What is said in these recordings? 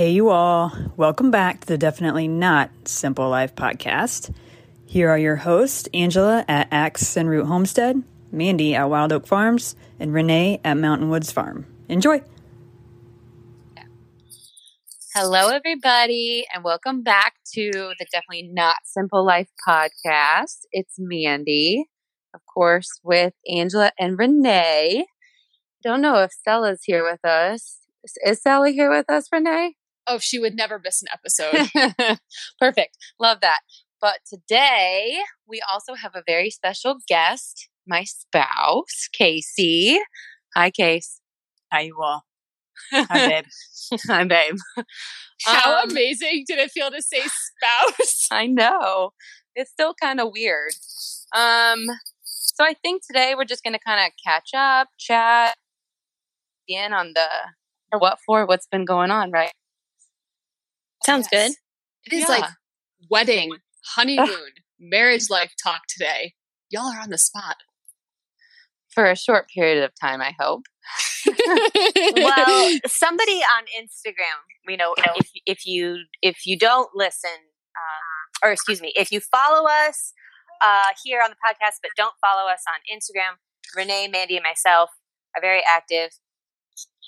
Hey, you all. Welcome back to the Definitely Not Simple Life podcast. Here are your hosts Angela at Axe and Root Homestead, Mandi at Wild Oak Farms, and Renee at Mountain Woods Farm. Enjoy. Hello, everybody, and welcome back to the Definitely Not Simple Life podcast. It's Mandi, of course, with Angela and Renee. Don't know if Stella's here with us. Is, Sally here with us, Renee? Oh, she would never miss an episode. Perfect. Love that. But today we also have a very special guest, my spouse, Casey. Hi, Case. Hi, you all. Hi, babe. Hi, babe. How Um, amazing did it feel to say spouse? I know. It's still kind of weird. Um, so I think today we're just going to kind of catch up, chat, in on the or what for, what's been going on, right? Sounds Yes. It is Yeah. like wedding, honeymoon, marriage life talk today. Y'all are on the spot. For a short period of time, I hope. well, somebody on Instagram, you know, if if you if you don't listen, um, or excuse me, if you follow us uh, here on the podcast, but don't follow us on Instagram, Renee, Mandi, and myself are very active.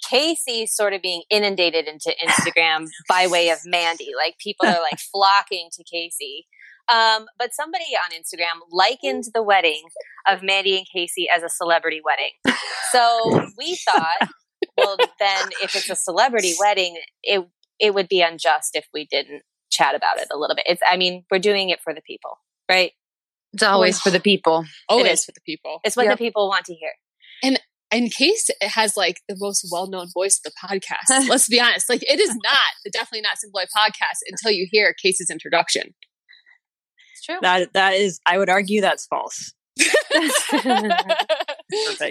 Casey's sort of being inundated into Instagram by way of Mandi. Like people are like flocking to Casey. Um, but somebody on Instagram likened the wedding of Mandi and Casey as a celebrity wedding. So we thought, well, then if it's a celebrity wedding, it it would be unjust if we didn't chat about it a little bit. It's, I mean, we're doing it for the people, right? It's always for the people. Always is. for the people. It's what Yep. the people want to hear. In case it has like the most well known voice of the podcast. Let's be honest. Like it is not the definitely not simple life podcast until you hear Case's introduction. It's true. That that is, I would argue that's false.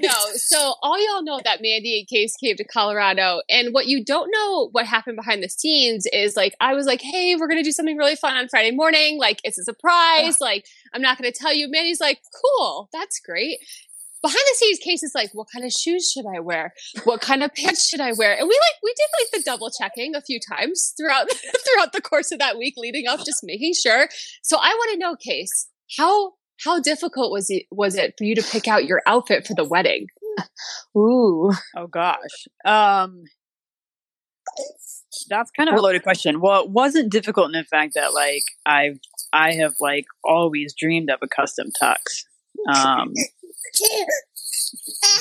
No, so all y'all know that Mandi and Case came to Colorado, and what you don't know what happened behind the scenes is like I was like, "Hey, we're gonna do something really fun on Friday morning. Like it's a surprise. Like I'm not gonna tell you." Mandi's like, "Cool, that's great." Behind the scenes, Case is like, "What kind of shoes should I wear? What kind of pants should I wear?" And we like we did like the double checking a few times throughout throughout the course of that week leading up, just making sure. So I want to know, Case, how how difficult was it was it for you to pick out your outfit for the wedding? Ooh. Oh gosh. Um that's kind of a loaded question. Well, it wasn't difficult in the fact that like I've I have like always dreamed of a custom tux. Um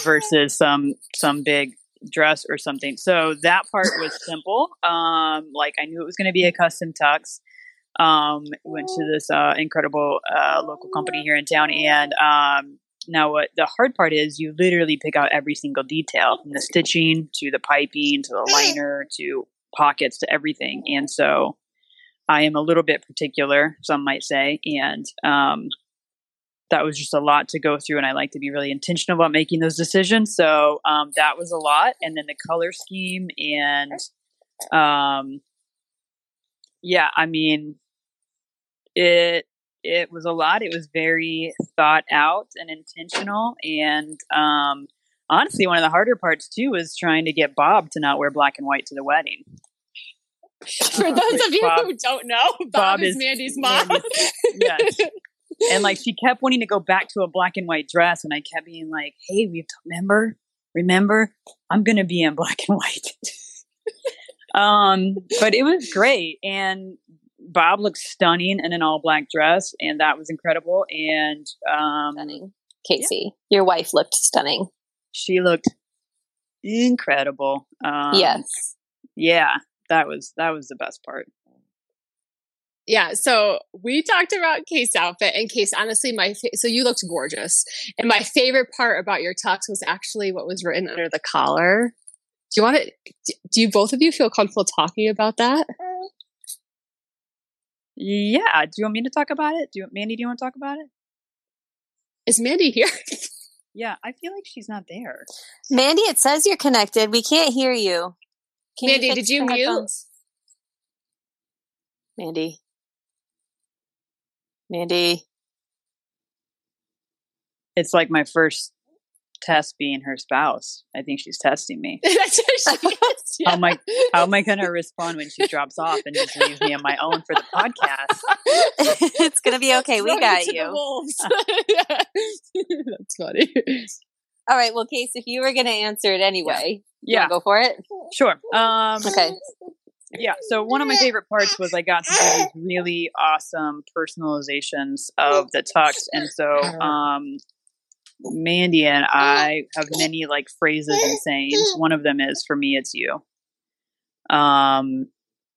versus some some big dress or something. So that part was simple. Um like I knew it was going to be a custom tux. Um went to this uh incredible uh local company here in town and um now, what the hard part is, you literally pick out every single detail from the stitching to the piping to the liner to pockets to everything. And so I am a little bit particular, some might say. And um, that was just a lot to go through. And I like to be really intentional about making those decisions. So um, that was a lot. And then the color scheme and um, yeah, I mean, it it was a lot. It was very thought out and intentional. And um, honestly, one of the harder parts too was trying to get Bob to not wear black and white to the wedding. For Uh, those of you Bob- who don't know, Bob, Bob is, is Mandi's mom. Mandi's- yes. And like she kept wanting to go back to a black and white dress, and I kept being like, "Hey, we have to remember, remember, I'm gonna be in black and white." um, but it was great, and Bob looked stunning in an all black dress, and that was incredible. And um, Stunning. Casey, your wife looked stunning. she looked incredible. Um, yes. yeah, that was that was the best part. Yeah, so we talked about Case outfit, and Case, honestly, my fa- so you looked gorgeous, and my favorite part about your tux was actually what was written under the collar. Do you want to? Do you both of you feel comfortable talking about that? Yeah, do you want me to talk about it? Do you, Mandi? Do you want to talk about it? Is Mandi here? Yeah, I feel like she's not there. Mandi, it says you're connected. We can't hear you. Can Mandi, fix did you mute? headphones? Mandi. Mandi. It's like my first test being her spouse. I think she's testing me. That's what she is. How am I how am I gonna respond when she drops off and just leaves me on my own for the podcast? it's gonna be okay. We got you. Yeah. That's funny. All right. Well, Case, if you were gonna answer it anyway, Yeah, go for it. sure. Um Okay. Yeah, so one of my favorite parts was I got to do these really awesome personalizations of the tux. And so um Mandi and I have many like phrases and sayings. One of them is for me it's you. Um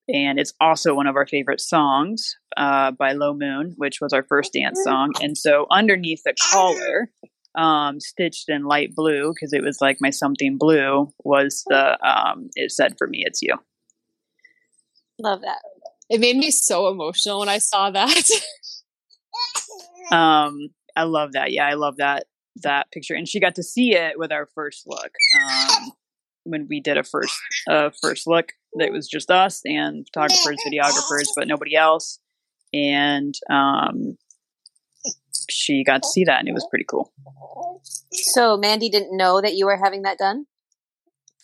and it's also one of our favorite songs uh, by Low Moon, which was our first dance song. And so underneath the collar, um, stitched in light blue because it was like my something blue was the um, it said for me it's you. Love that. It made me so emotional when I saw that. Um, I love that. Yeah, I love that that picture, and she got to see it with our first look. Um, when we did a first uh, first look, that was just us and photographers, videographers, but nobody else. And um, she got to see that, and it was pretty cool. So Mandi didn't know that you were having that done.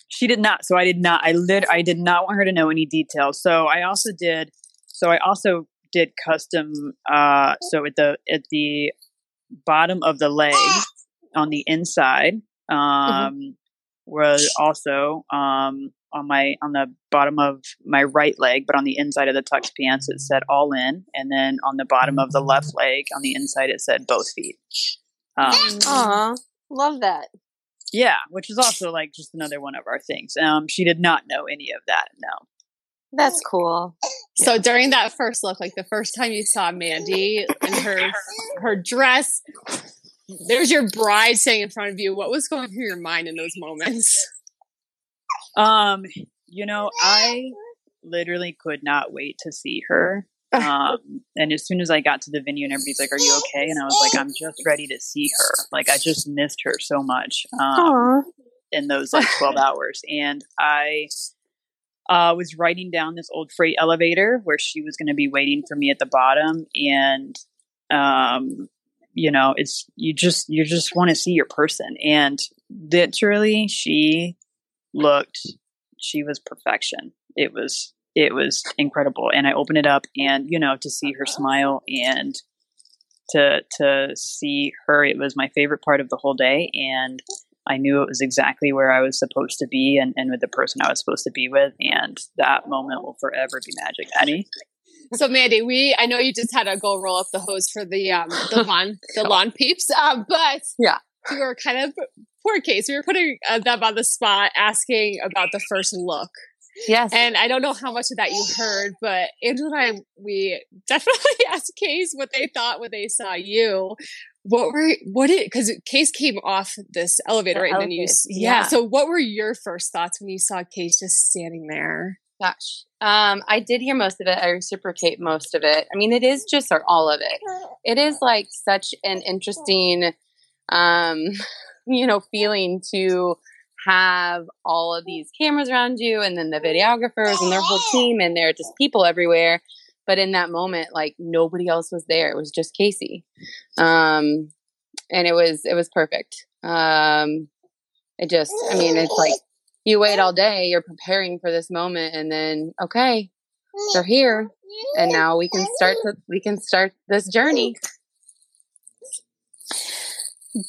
She did not. So I did not. I lit. I did not want her to know any details. So I also did. So I also did custom. Uh, so at the at the bottom of the leg on the inside um, was also um, on my on the bottom of my right leg, but on the inside of the tux pants it said all in, and then on the bottom of the left leg on the inside it said both feet. Um, Aw, love that. Yeah, which is also like just another one of our things. Um, she did not know any of that. No. That's cool. So during that first look, like the first time you saw Mandi and her her dress, there's your bride sitting in front of you. What was going through your mind in those moments? Um, you know, I literally could not wait to see her. Um, and as soon as I got to the venue and everybody's like, "Are you okay?" and I was like, "I'm just ready to see her." Like I just missed her so much. Um, in those like 12 hours. And I uh, was riding down this old freight elevator where she was going to be waiting for me at the bottom. And, um, you know, it's, you just, you just want to see your person. And literally, she looked, she was perfection. It was, it was incredible. And I opened it up and, you know, to see her smile and, to to see her it was my favorite part of the whole day and I knew it was exactly where I was supposed to be and, and with the person I was supposed to be with. And that moment will forever be magic me. So Mandi, we I know you just had to go roll up the hose for the um the lawn the lawn peeps, um, but Yeah. we were kind of poor case. We were putting uh, them on the spot, asking about the first look, Yes. and I don't know how much of that you heard, but Andrew and I we definitely asked Case what they thought when they saw you. What were what did because Case came off this elevator The right, and then you yeah. yeah. So what were your first thoughts when you saw Case just standing there? Gosh. Um, I did hear most of it. I reciprocate most of it. I mean, it is just or all of it. It is like such an interesting, um, you know, feeling to have all of these cameras around you and then the videographers and their whole team and there are just people everywhere. But in that moment, like nobody else was there. It was just Casey. Um, and it was, it was perfect. Um, it just, I mean, it's like, you wait all day, you're preparing for this moment, and then okay, they're here, and now we can start. To, we can start this journey.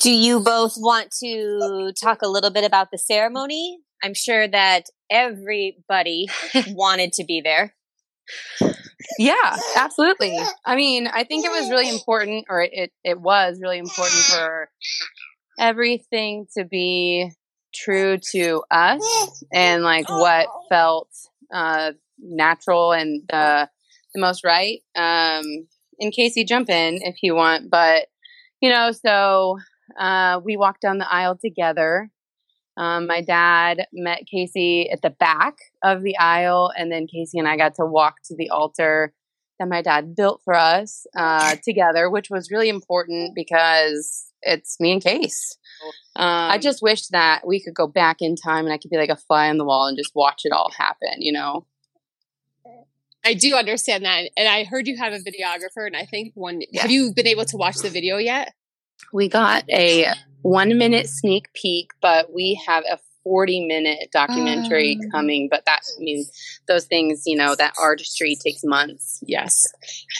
Do you both want to talk a little bit about the ceremony? I'm sure that everybody wanted to be there. Yeah, absolutely. I mean, I think it was really important, or it it, was really important for everything to be true to us and like what felt uh, natural and the the most right. Um, in case you jump in if you want, but you know, so uh, we walked down the aisle together. Um, my dad met Casey at the back of the aisle, and then Casey and I got to walk to the altar that my dad built for us uh, together, which was really important because it's me and Case. Um, I just wish that we could go back in time and I could be like a fly on the wall and just watch it all happen, you know? I do understand that, and I heard you have a videographer, and I think one. Yeah. Have you been able to watch the video yet? We got a one minute sneak peek, but we have a 40 minute documentary Um. coming. But that, I mean, those things, you know, that artistry takes months. Yes.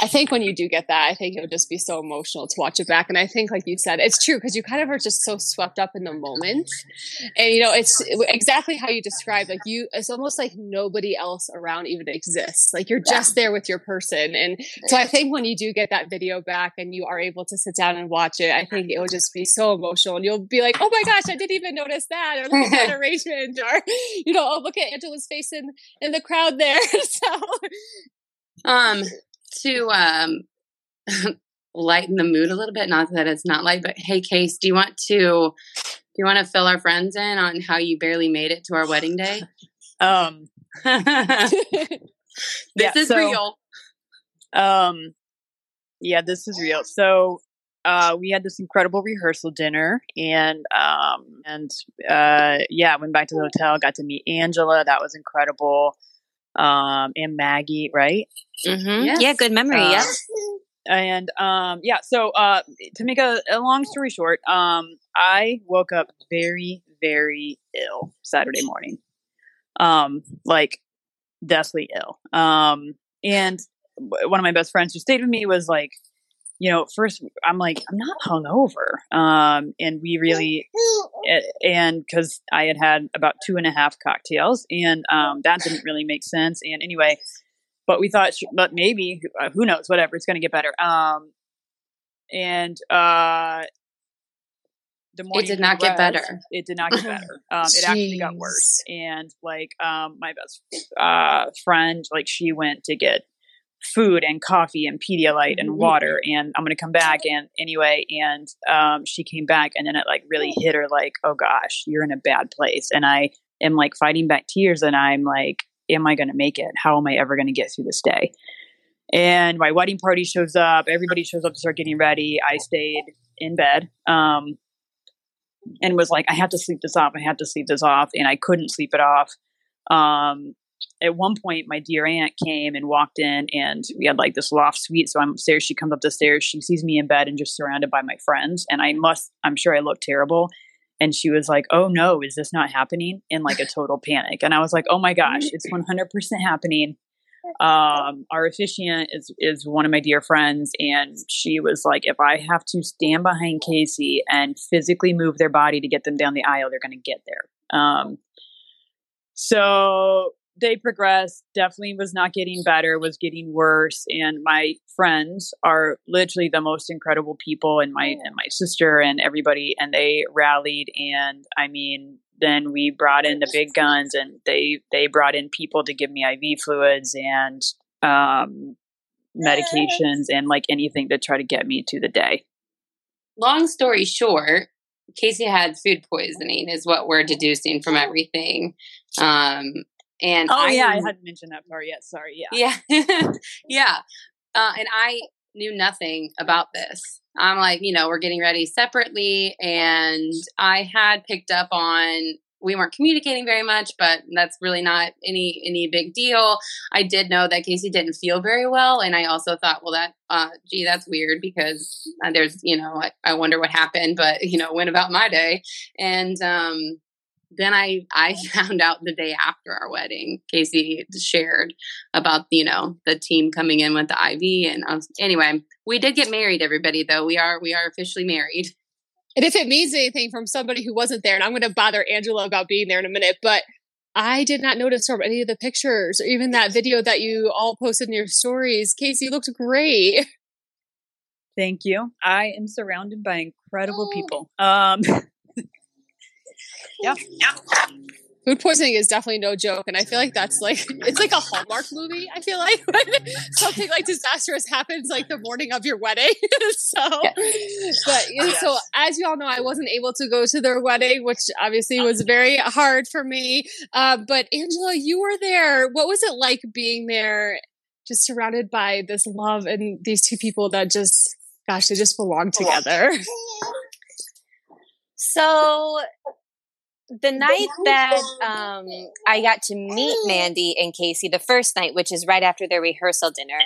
I think when you do get that, I think it would just be so emotional to watch it back. And I think, like you said, it's true because you kind of are just so swept up in the moment. And, you know, it's exactly how you describe, like, you, it's almost like nobody else around even exists. Like, you're just there with your person. And so I think when you do get that video back and you are able to sit down and watch it, I think it will just be so emotional. And you'll be like, oh my gosh, I didn't even notice that. Or arrangement. Or, you know, oh, look at Angela's face in, in the crowd there. so, Um, to um, lighten the mood a little bit, not that it's not light, but hey, Case, do you want to do you want to fill our friends in on how you barely made it to our wedding day? Um, this Yeah, is so- real. um, yeah, this is real. So, uh, we had this incredible rehearsal dinner, and um, and uh, yeah, went back to the hotel, got to meet Angela. That was incredible. Um, and Maggie, right? Mm-hmm. Yes. Yeah, good memory. Uh, yep. and um yeah so uh to make a, a long story short um i woke up very very ill saturday morning um like deathly ill um and one of my best friends who stayed with me was like you know first i'm like i'm not hungover um and we really and because i had had about two and a half cocktails and um that didn't really make sense and anyway but we thought, sh- but maybe, uh, who knows, whatever, it's going to get better. Um, and uh, the morning it did not get better. It did not get better. Um, it actually got worse. And like, um, my best uh, friend, like, she went to get food and coffee and Pedialyte and water, and I'm going to come back. And anyway, and um, she came back, and then it like really hit her, like, oh gosh, you're in a bad place. And I am like fighting back tears, and I'm like, am I going to make it? How am I ever going to get through this day? And my wedding party shows up. Everybody shows up to start getting ready. I stayed in bed um, and was like, I have to sleep this off. I have to sleep this off. And I couldn't sleep it off. Um, at one point, my dear aunt came and walked in, and we had like this loft suite. So I'm upstairs. She comes up the stairs. She sees me in bed and just surrounded by my friends. And I must, I'm sure I look terrible and she was like oh no is this not happening in like a total panic and i was like oh my gosh it's 100% happening um our officiant is is one of my dear friends and she was like if i have to stand behind casey and physically move their body to get them down the aisle they're going to get there um so they progressed definitely was not getting better was getting worse and my friends are literally the most incredible people and my and my sister and everybody and they rallied and i mean then we brought in the big guns and they they brought in people to give me iv fluids and um medications and like anything to try to get me to the day. Long story short, Casey had food poisoning, is what we're deducing from everything. Um, and oh I yeah i hadn't mentioned that part yet sorry yeah Yeah. yeah. Uh, and I knew nothing about this. I'm like, you know, we're getting ready separately. And I had picked up on, we weren't communicating very much, but that's really not any, any big deal. I did know that Casey didn't feel very well. And I also thought, well, that, uh, gee, that's weird because uh, there's, you know, I, I wonder what happened, but, you know, went about my day. And, um, then I I found out the day after our wedding. Casey shared about you know the team coming in with the IV, and I was, anyway, we did get married. Everybody, though, we are we are officially married. And if it means anything from somebody who wasn't there, and I'm going to bother Angela about being there in a minute, but I did not notice from any of the pictures or even that video that you all posted in your stories. Casey looked great. thank you i am surrounded by incredible people um yeah Yeah. Food poisoning is definitely no joke, and I feel like that's like it's like a Hallmark movie. I feel like when something like disastrous happens like the morning of your wedding. so, but yeah, so as you all know, I wasn't able to go to their wedding, which obviously was very hard for me. Uh, but Angela, you were there. What was it like being there, just surrounded by this love and these two people that just, gosh, they just belong together. So the night that um, I got to meet Mandi and Casey, the first night, which is right after their rehearsal dinner,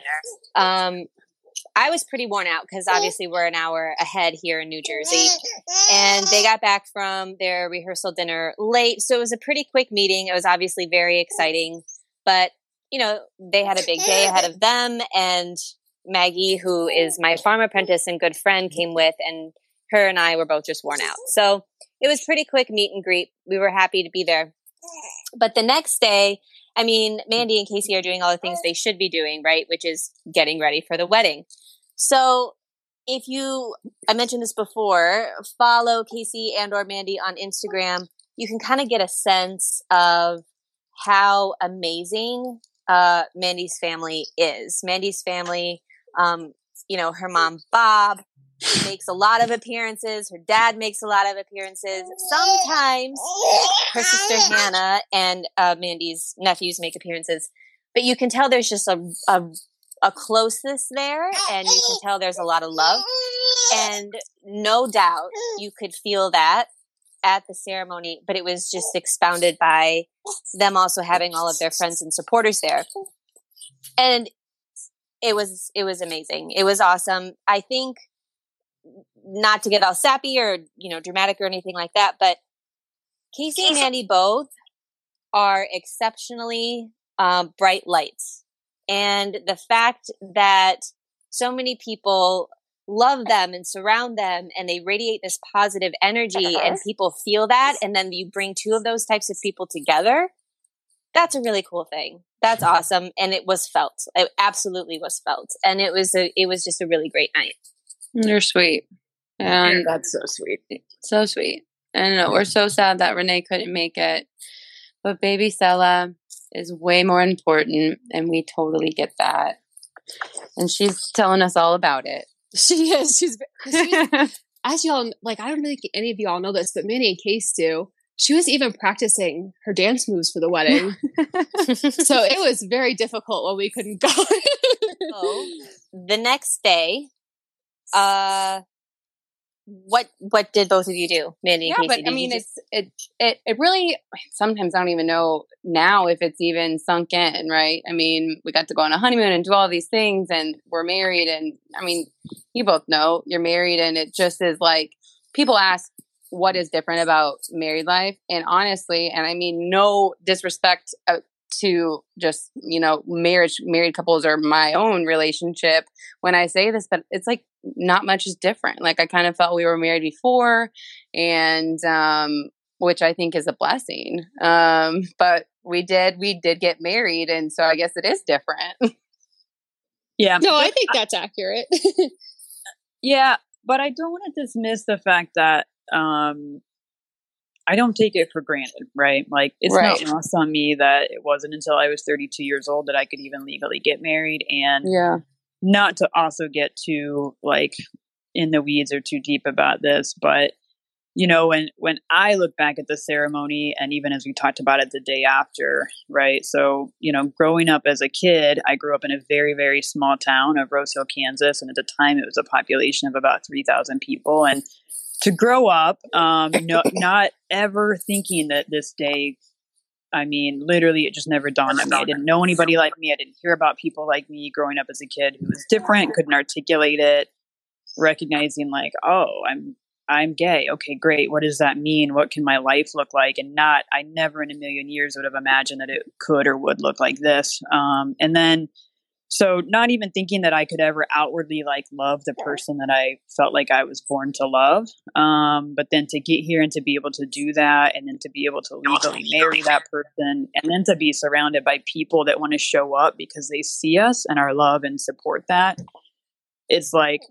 um, I was pretty worn out because obviously we're an hour ahead here in New Jersey. And they got back from their rehearsal dinner late. So it was a pretty quick meeting. It was obviously very exciting. But, you know, they had a big day ahead of them. And Maggie, who is my farm apprentice and good friend, came with. And her and I were both just worn out. So it was pretty quick meet and greet. We were happy to be there. But the next day, I mean, Mandi and Casey are doing all the things they should be doing, right? Which is getting ready for the wedding. So if you, I mentioned this before, follow Casey and or Mandi on Instagram, you can kind of get a sense of how amazing uh, Mandi's family is. Mandi's family, um, you know, her mom Bob makes a lot of appearances. Her dad makes a lot of appearances. Sometimes her sister Hannah and uh, Mandi's nephews make appearances. But you can tell there's just a, a a closeness there and you can tell there's a lot of love. And no doubt you could feel that at the ceremony, but it was just expounded by them also having all of their friends and supporters there. And it was it was amazing. It was awesome. I think not to get all sappy or, you know, dramatic or anything like that, but Casey and Andy both are exceptionally uh, bright lights. And the fact that so many people love them and surround them and they radiate this positive energy and people feel that and then you bring two of those types of people together that's a really cool thing. That's awesome. And it was felt. It absolutely was felt. And it was a it was just a really great night. You're sweet and that's so sweet so sweet and we're so sad that renee couldn't make it but baby Stella is way more important, and we totally get that. And she's telling us all about it. She is. She's, she's as y'all like. I don't think any of y'all know this, but Mandi and Case do. She was even practicing her dance moves for the wedding, so it was very difficult when we couldn't go. oh. The next day, uh, what what did both of you do, Mandi? yeah, but I mean, just... it's it it it really. Sometimes I don't even know now if it's even sunk in, right? I mean, we got to go on a honeymoon and do all these things, and we're married, and I mean, you both know you're married, and it just is like people ask what is different about married life, and honestly, and I mean, no disrespect uh, to just you know marriage married couples or my own relationship when i say this but it's like not much is different. Like i kind of felt we were married before and um which i think is a blessing um but we did we did get married and so i guess it is different. Yeah. No i think that's accurate. Yeah but i don't want to dismiss the fact that um I don't take it for granted, right? Like it's right. not lost on me that it wasn't until I was 32 years old that I could even legally get married and yeah. not to also get too like in the weeds or too deep about this, but you know, when when I look back at the ceremony and even as we talked about it the day after, right? So, you know, growing up as a kid, I grew up in a very very small town of Rose Hill, Kansas, and at the time it was a population of about 3,000 people and to grow up, um, no, not ever thinking that this day. I mean, literally, it just never dawned on me. I didn't know anybody like me. I didn't hear about people like me growing up as a kid who was different, couldn't articulate it, recognizing like, oh, I'm I'm gay. Okay, great. What does that mean? What can my life look like? And not, I never in a million years would have imagined that it could or would look like this. Um, and then so not even thinking that I could ever outwardly like love the person that I felt like I was born to love. Um, but then to get here and to be able to do that and then to be able to legally marry that person and then to be surrounded by people that want to show up because they see us and our love and support that. It's like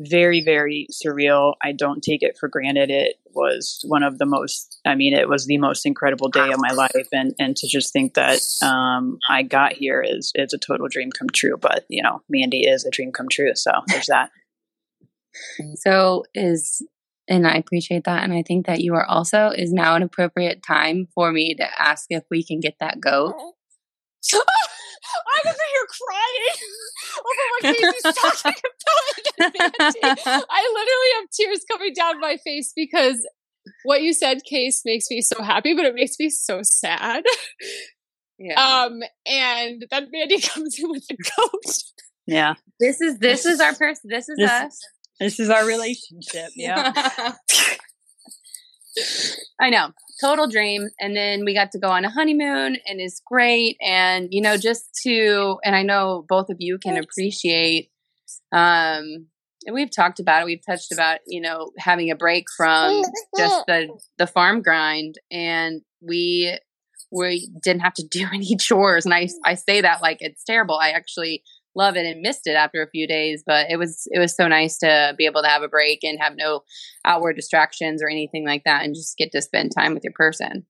very very surreal. I don't take it for granted. It was one of the most i mean it was the most incredible day of my life. And and to just think that um, i got here is is a total dream come true. But you know mandi is a dream come true. So there's that. So is and i appreciate that. And i think that you are also is now an appropriate time for me to ask if we can get that goat I'm over here crying over what Casey's talking about. I literally have tears coming down my face because what you said, Case, makes me so happy, but it makes me so sad. Yeah. Um, and then Mandi comes in with the goat. Yeah. This is this is our person. This is This- us. This is our relationship. Yeah. I know. Total dream. And then we got to go on a honeymoon and it's great. And, you know, just to, and I know both of you can appreciate, um, and we've talked about it. We've touched about, you know, having a break from just the, the farm grind. And we, we didn't have to do any chores. And I, I say that like it's terrible. I actually love it and missed it after a few days, but it was, it was so nice to be able to have a break and have no outward distractions or anything like that and just get to spend time with your person.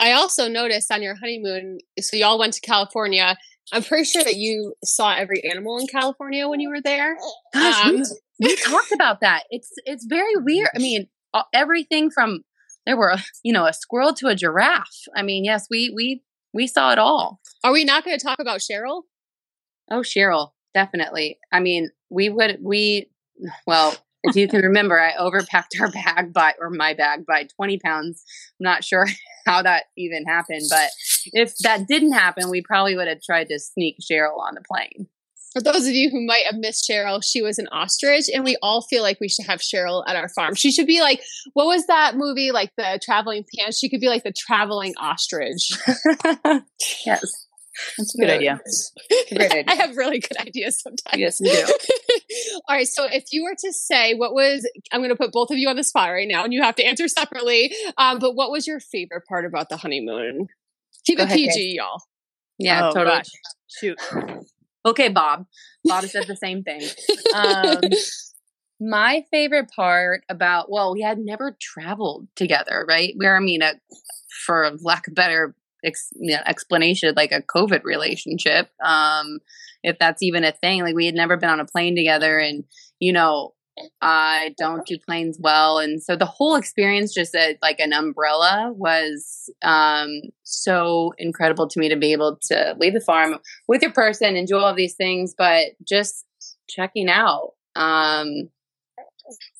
I also noticed on your honeymoon, so y'all went to California. I'm pretty sure that you saw every animal in California when you were there. Gosh, Um, we, we talked about that. It's it's very weird. I mean, everything from there were you know a squirrel to a giraffe. I mean, yes, we we we saw it all. Are we not going to talk about Cheryl? Oh, Cheryl, definitely. I mean, we would we well. If you can remember, I overpacked our bag by, or my bag by 20 pounds. I'm not sure how that even happened, but if that didn't happen, we probably would have tried to sneak Cheryl on the plane. For those of you who might have missed Cheryl, she was an ostrich, and we all feel like we should have Cheryl at our farm. She should be like, what was that movie, like the Traveling Pants? She could be like the traveling ostrich. yes. That's a good idea. Great idea. I have really good ideas sometimes. Yes, you do. All right. So if you were to say what was, I'm going to put both of you on the spot right now and you have to answer separately. Um, but what was your favorite part about the honeymoon? Keep Go it PG, y'all. Yeah, Oh, totally. gosh. Shoot. Okay, Bob. Bob said the same thing. Um, my favorite part about well, we had never traveled together, right? We're, I mean, a, for lack of better ex, you know, explanation, like a COVID relationship, um, if that's even a thing. Like we had never been on a plane together, and you know, I don't do planes well, and so the whole experience, just a, like an umbrella, was um, so incredible to me to be able to leave the farm with your person and do all these things, but just checking out. Um,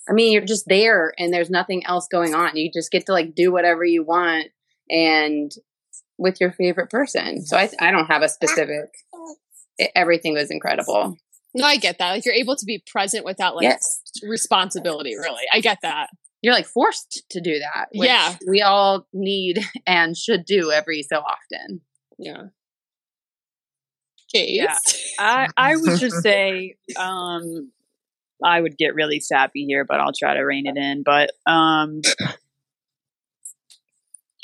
I mean, you're just there and there's nothing else going on. You just get to like do whatever you want and with your favorite person. So I, I don't have a specific, e- everything was incredible. No, I get that. Like you're able to be present without like yes. responsibility, really. I get that. You're like forced to do that. which Yeah. We all need and should do every so often. Yeah. Case. Yeah. I I would just say um I would get really sappy here, but I'll try to rein it in. But um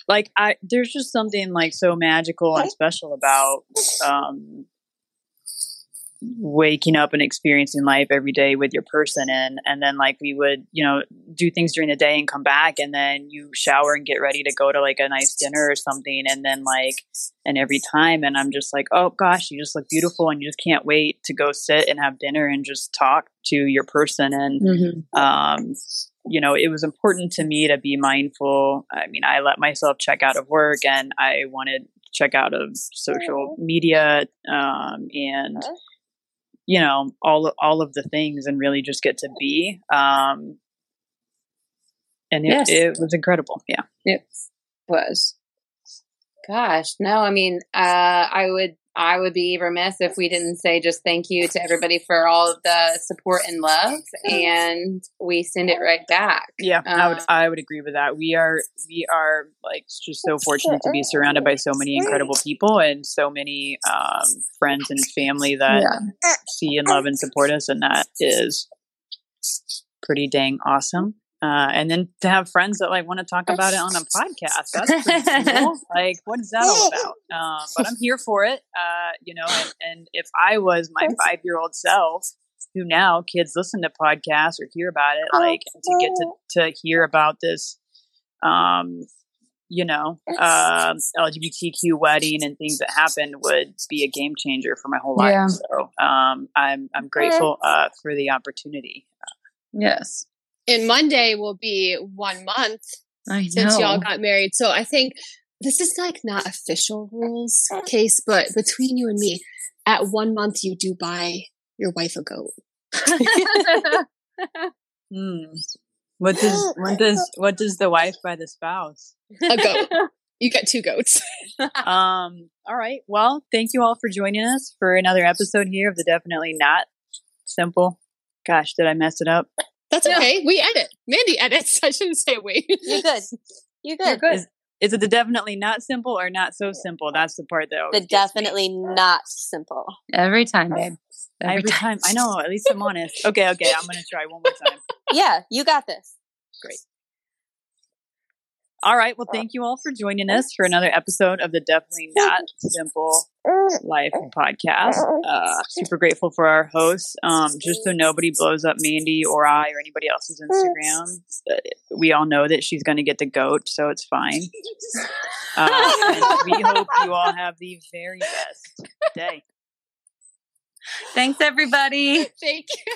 like I there's just something like so magical and special about um waking up and experiencing life every day with your person and and then like we would you know do things during the day and come back and then you shower and get ready to go to like a nice dinner or something and then like and every time and i'm just like oh gosh you just look beautiful and you just can't wait to go sit and have dinner and just talk to your person and Mm-hmm. um, you know, it was important to me to be mindful. I mean, I let myself check out of work and I wanted to check out of social media um, and, you know, all, all of the things and really just get to be. Um, and it, Yes. it was incredible. Yeah. It was. Gosh, no, I mean, uh, I would I would be remiss if we didn't say just thank you to everybody for all of the support and love and we send it right back. Yeah, I would Um, I would agree with that. We are we are like just so fortunate to be surrounded by so many incredible people and so many um, friends and family that Yeah. see and love and support us, and that is pretty dang awesome. Uh, and then to have friends that like want to talk about it on a podcast, that's pretty cool. like, what is that all about? Um, but I'm here for it. Uh, you know, and, and if I was my five year old self, who now kids listen to podcasts or hear about it, like to get to to hear about this, um, you know, uh, LGBTQ wedding and things that happened would be a game changer for my whole life. Yeah. So um, I'm I'm grateful uh, for the opportunity. Yes. And Monday will be one month since y'all got married. So I think this is like not official rules case, but between you and me, at one month you do buy your wife a goat. Hmm. What does what does what does the wife buy the spouse? A goat. You get two goats. um, all right. Well, thank you all for joining us for another episode here of the Definitely Not Simple. Gosh, did I mess it up? That's okay. We edit. Mandi edits. I shouldn't say we. You're good. You're good. You're good. Is, is it the definitely not simple or not so simple? That's the part that always The gets me. definitely not simple. Every time, babe. every, time. I know. At least I'm honest. Okay, okay. I'm gonna try one more time. Yeah, you got this. Great. All right. Well, thank you all for joining us for another episode of the Definitely Not Simple Life podcast. Uh, super grateful for our hosts. Um, just so nobody blows up Mandi or I or anybody else's Instagram, we all know that she's going to get the goat, so it's fine. Uh, and we hope you all have the very best day. Thanks, everybody. Thank you.